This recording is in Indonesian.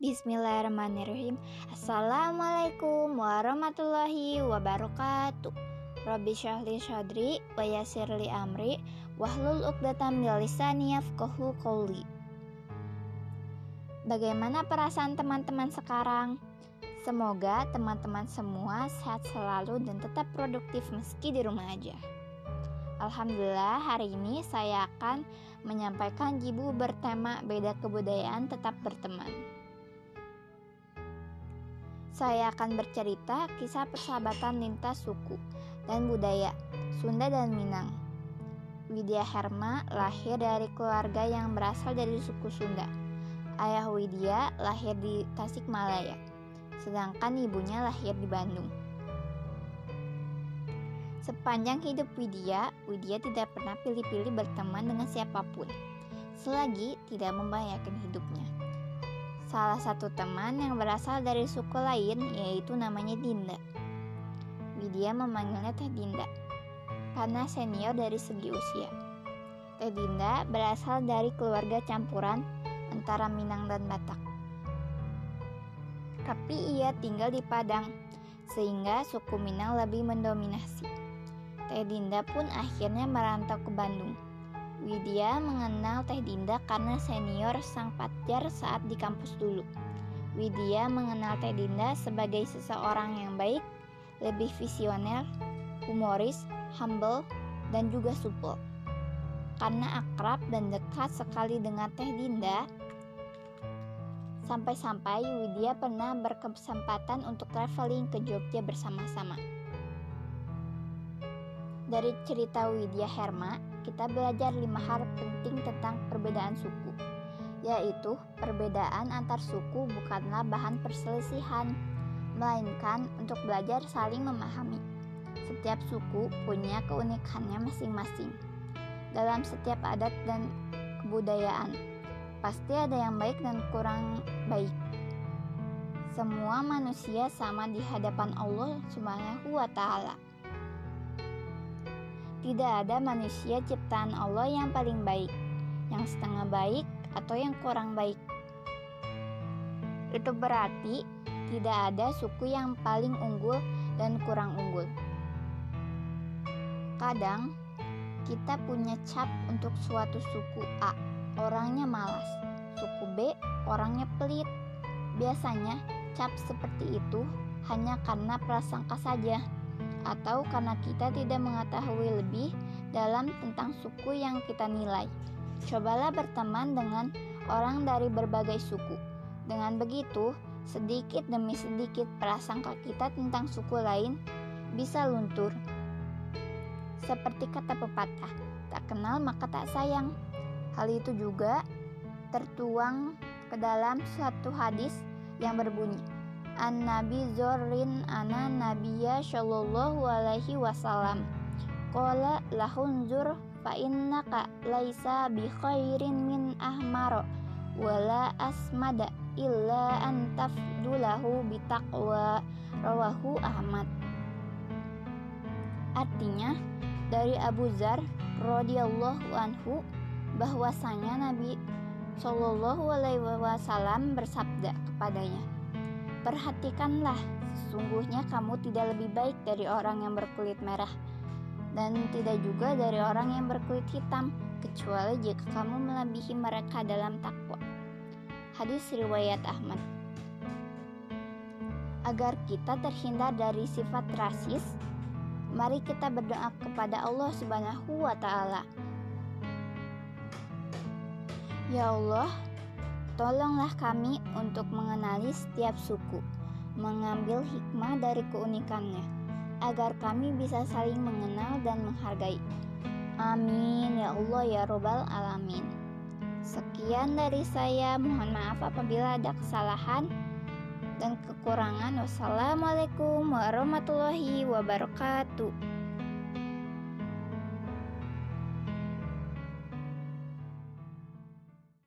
Bismillahirrahmanirrahim. Assalamualaikum warahmatullahi wabarakatuh. Rabbi syahli syadri wa yasirli amri wahlul uqdatam min lisani yafqahu qawli. Bagaimana perasaan teman-teman sekarang? Semoga teman-teman semua sehat selalu dan tetap produktif meski di rumah aja. Alhamdulillah hari ini saya akan menyampaikan jibu bertema beda kebudayaan tetap berteman. Saya akan bercerita kisah persahabatan lintas suku dan budaya Sunda dan Minang. Widya Herma lahir dari keluarga yang berasal dari suku Sunda. Ayah Widya lahir di Tasikmalaya, sedangkan ibunya lahir di Bandung. Sepanjang hidup Widya, Widya tidak pernah pilih-pilih berteman dengan siapa pun, selagi tidak membahayakan hidupnya. Salah satu teman yang berasal dari suku lain yaitu namanya Dinda. Widya memanggilnya Teh Dinda karena senior dari segi usia. Teh Dinda berasal dari keluarga campuran antara Minang dan Batak. Tapi ia tinggal di Padang, sehingga suku Minang lebih mendominasi. Teh Dinda pun akhirnya merantau ke Bandung. Widya mengenal Teh Dinda karena senior sang pacar saat di kampus dulu. Widya mengenal Teh Dinda sebagai seseorang yang baik, lebih visioner, humoris, humble, dan juga supel. Karena akrab dan dekat sekali dengan Teh Dinda, sampai-sampai Widya pernah berkesempatan untuk traveling ke Jogja bersama-sama. Dari cerita Widya Herma, kita belajar lima hal penting tentang perbedaan suku, yaitu perbedaan antar suku bukanlah bahan perselisihan, melainkan untuk belajar saling memahami. Setiap suku punya keunikannya masing-masing. Dalam setiap adat dan kebudayaan, pasti ada yang baik dan kurang baik. Semua manusia sama di hadapan Allah Subhanahu wa Ta'ala. Tidak ada manusia ciptaan Allah yang paling baik, yang setengah baik, atau yang kurang baik. Itu berarti tidak ada suku yang paling unggul dan kurang unggul. Kadang kita punya cap untuk suatu suku A, orangnya malas. Suku B, orangnya pelit. Biasanya cap seperti itu hanya karena prasangka saja atau karena kita tidak mengetahui lebih dalam tentang suku yang kita nilai. Cobalah berteman dengan orang dari berbagai suku. Dengan begitu, sedikit demi sedikit prasangka kita tentang suku lain bisa luntur. Seperti kata pepatah, tak kenal maka tak sayang. Hal itu juga tertuang ke dalam satu hadis yang berbunyi, an Nabi Zorin ana Nabiya Shallallahu alaihi wasallam. Qala lahunzur fa innaka laisa bi khairin min ahmar wala asmada illa an tafdulahu bi taqwa rawahu Ahmad. Artinya dari Abu Zar radhiyallahu anhu bahwasanya Nabi Shallallahu alaihi wasallam bersabda kepadanya Perhatikanlah, sesungguhnya kamu tidak lebih baik dari orang yang berkulit merah dan tidak juga dari orang yang berkulit hitam, kecuali jika kamu melebihi mereka dalam takwa. Hadis riwayat Ahmad. Agar kita terhindar dari sifat rasis, mari kita berdoa kepada Allah Subhanahu wa taala. Ya Allah, Tolonglah kami untuk mengenali setiap suku, mengambil hikmah dari keunikannya, agar kami bisa saling mengenal dan menghargai. Amin ya Allah ya Robbal Alamin. Sekian dari saya, mohon maaf apabila ada kesalahan dan kekurangan. Wassalamualaikum warahmatullahi wabarakatuh.